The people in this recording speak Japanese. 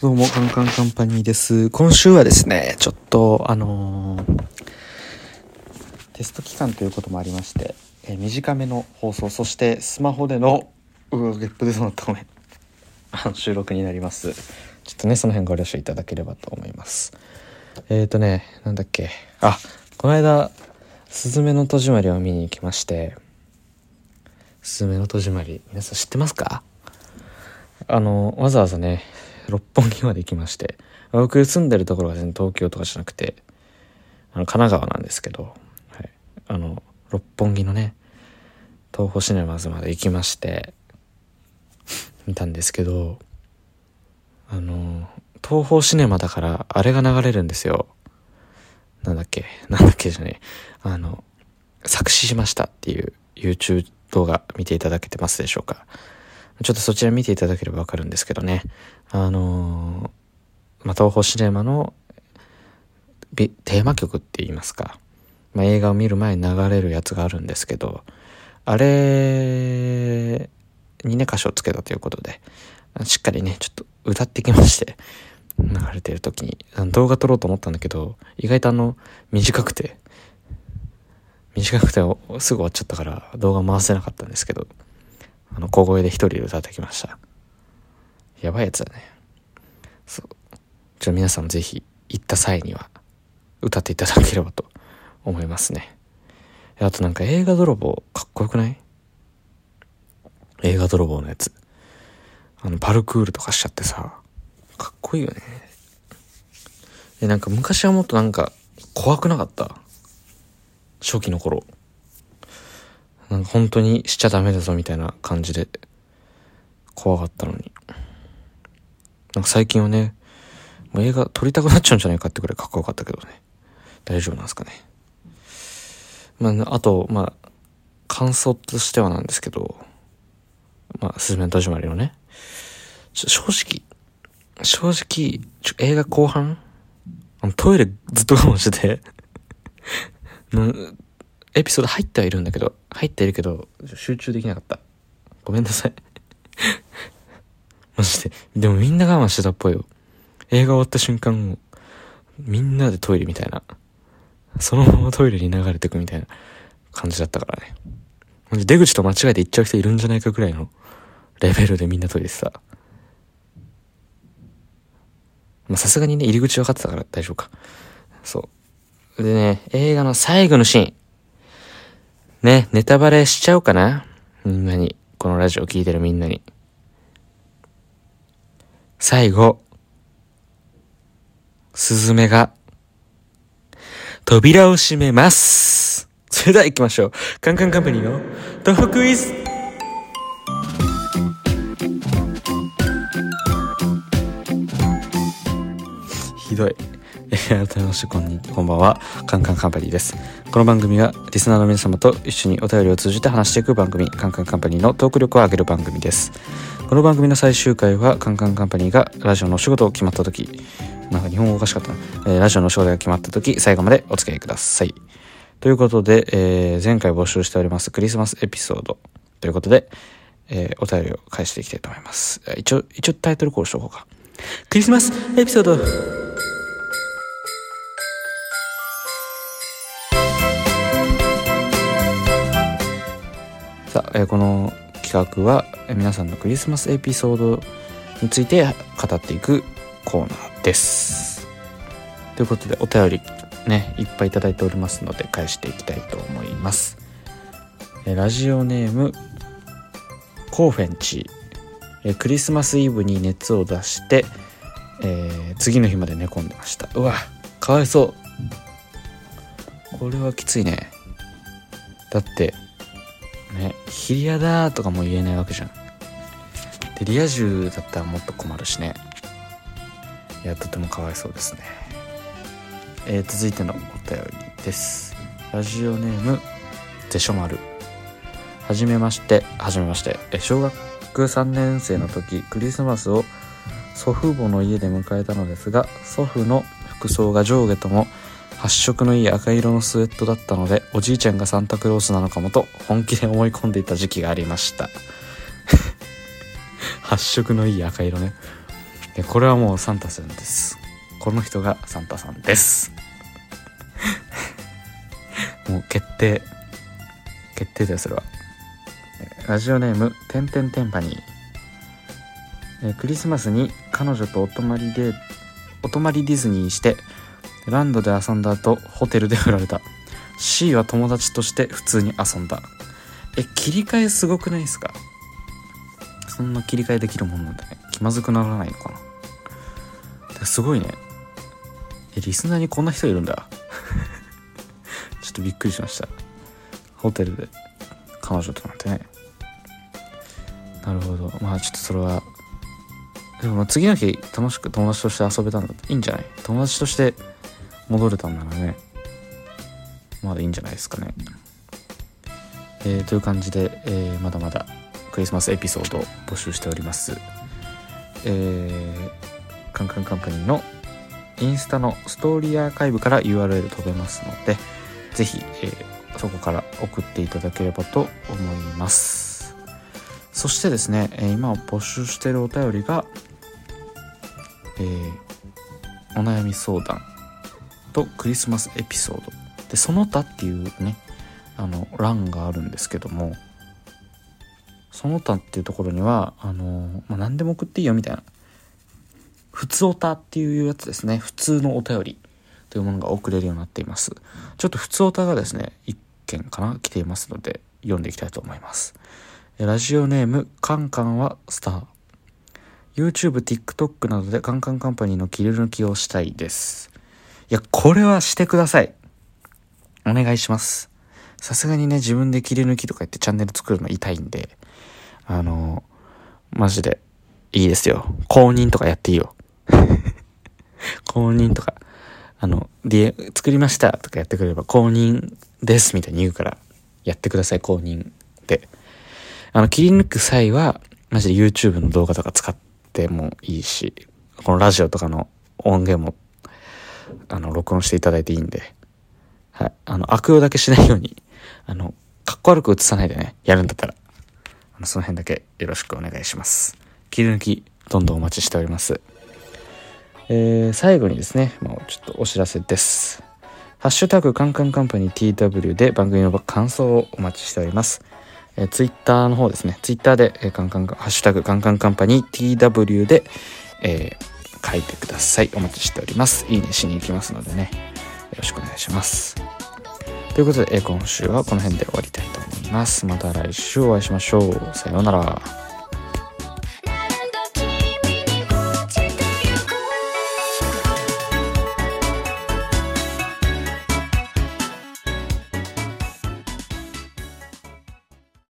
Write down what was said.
どうも、カンカンカンパニーです。今週はですね、ちょっと、あのーテスト期間ということもありまして、えー短めの放送、そしてスマホでの、うわ、ゲップでそうなったごめ ん。収録になります。ちょっとね、その辺ご了承いただければと思います。えーとね、なんだっけ。あ、この間、すずめの戸締まりを見に行きまして、すずめの戸締まり、皆さん知ってますか？あの、わざわざね、六本木まで行きまして、僕住んでるところが全然東京とかじゃなくて、あの、神奈川なんですけど、はい。あの、六本木のね、東宝シネマズまで行きまして、見たんですけど、あの、東宝シネマだから、あれが流れるんですよ。なんだっけ？なんだっけじゃね。あの、作詞しましたっていう YouTube 動画見ていただけてますでしょうか？ちょっとそちら見ていただければわかるんですけどね。あのまあ、東宝シネマのビテーマ曲って言いますか。まあ、映画を見る前に流れるやつがあるんですけど、あれにね、歌詞をつけたということで、しっかりね、ちょっと歌ってきまして、流れてる時に、動画撮ろうと思ったんだけど、意外とあの、短くて、短くてすぐ終わっちゃったから動画回せなかったんですけど、あの、小声で一人で歌ってきました。やばいやつだね。そう。じゃあ皆さんもぜひ行った際には歌っていただければと思いますね。あとなんか映画泥棒かっこよくない？映画泥棒のやつ。あの、パルクールとかしちゃってさ、かっこいいよね。え、なんか昔はもっとなんか怖くなかった？初期の頃。なんか本当にしちゃダメだぞみたいな感じで怖かったのに。なんか最近はね、もう映画撮りたくなっちゃうんじゃないかってくらいかっこよかったけどね。大丈夫なんですかね。まあ、あと、まあ、感想としてはなんですけど、まあ、すずめの戸締まりのね、正直、正直、映画後半あのトイレずっと我慢してて エピソード入ってはいるんだけど、入ってるけど、集中できなかった。ごめんなさい。マジで。でもみんな我慢してたっぽいよ。映画終わった瞬間、みんなでトイレみたいな。そのままトイレに流れてくみたいな感じだったからね。出口と間違えて行っちゃう人いるんじゃないかぐらいのレベルでみんなトイレしてた。まあさすがにね、入り口分かってたから大丈夫か。そう。でね、映画の最後のシーン。ね、ネタバレしちゃおうかなみんなに。このラジオ聞いてるみんなに。最後、スズメが、扉を閉めます。それでは行きましょう。カンカンカンパニーの東北クイズひどい。改めましてこんにこんばんは。カンカンカンパニーです。この番組はリスナーの皆様と一緒にお便りを通じて話していく番組カンカンカンパニーのトーク力を上げる番組です。この番組の最終回はカンカンカンパニーがラジオのお仕事を決まった時なんか日本語おかしかったな、えーラジオのお仕事が決まった時最後までお付き合いください。ということで、えー前回募集しておりますクリスマスエピソード。ということで、えーお便りを返していきたいと思います。一応一応タイトルコールしとこうか。クリスマスエピソード。えこの企画は皆さんのクリスマスエピソードについて語っていくコーナーです。ということでお便りねいっぱいいただいておりますので返していきたいと思います。えラジオネームコーフェンチ、えークリスマスイブに熱を出して、えー次の日まで寝込んでました。うわかわいそう。これはきついね。だってね、ヒリアだとかも言えないわけじゃん。で、リア充だったらもっと困るしね。いや、とてもかわいそうですね。えー続いてのお便りです。ラジオネーム、ゼショマル。はじめまして、はじめまして。え小学3年生の時、クリスマスを祖父母の家で迎えたのですが、祖父の服装が上下とも発色のいい赤色のスウェットだったのでおじいちゃんがサンタクロースなのかもと本気で思い込んでいた時期がありました。発色のいい赤色ね。でこれはもうサンタさんです。この人がサンタさんです。もう決定。決定だよそれは。ラジオネームてんてんてんぱに。えクリスマスに彼女とお泊まりでお泊まりディズニーしてランドで遊んだ後ホテルで振られた。C は友達として普通に遊んだ。え切り替えすごくないですか？そんな切り替えできるもんなんだね気まずくならないのかな？すごいね。えリスナーにこんな人いるんだ。ちょっとびっくりしました。ホテルで彼女となんてね。なるほど。まあちょっとそれはでも次の日楽しく友達として遊べたんだっていいんじゃない？友達として戻れたんならねまだいいんじゃないですかね。えー、という感じで、えー、まだまだクリスマスエピソードを募集しております。えー、カンカンカンパニーのインスタのストーリーアーカイブから URL 飛べますので是非、えー、そこから送っていただければと思います。そしてですねえ今募集しているお便りが、え、お悩み相談とクリスマスエピソードでその他っていうねあの欄があるんですけどもその他っていうところにはあの、まあ、何でも送っていいよみたいな普通おたっていうやつですね。普通のお便りというものが送れるようになっています。ちょっと普通おたがですね、1件かな来ていますので、読んでいきたいと思います。ラジオネーム、カンカンはスター。YouTube、TikTok などでカンカンカンパニーの切り抜きをしたいです。いや、これはしてください。お願いします。さすがにね、自分で切り抜きとか言ってチャンネル作るの痛いんで、あの、マジで、いいですよ。公認とかやっていいよ。公認とか、あの、で、作りましたとかやってくれれば公認ですみたいに言うから、やってください、公認で。あの、切り抜く際は、マジで YouTube の動画とか使ってもいいし、このラジオとかの音源も、あの、録音していただいていいんで、はい。あの、悪用だけしないように、あの、かっこ悪く映さないでね、やるんだったら、あの、その辺だけよろしくお願いします。切り抜き、どんどんお待ちしております。えー、最後にですね、もうちょっとお知らせです。ハッシュタグカンカンカンパニー TW で番組の感想をお待ちしております。えー、ツイッターの方ですね、ツイッターで、えー、カンカンハッシュタグカンカンカンパニー TW で、えー、書いてください。お待ちしております。いいねしに行きますのでね、よろしくお願いします。ということで、えー、今週はこの辺で終わりたいと思います。また来週お会いしましょう。さようなら。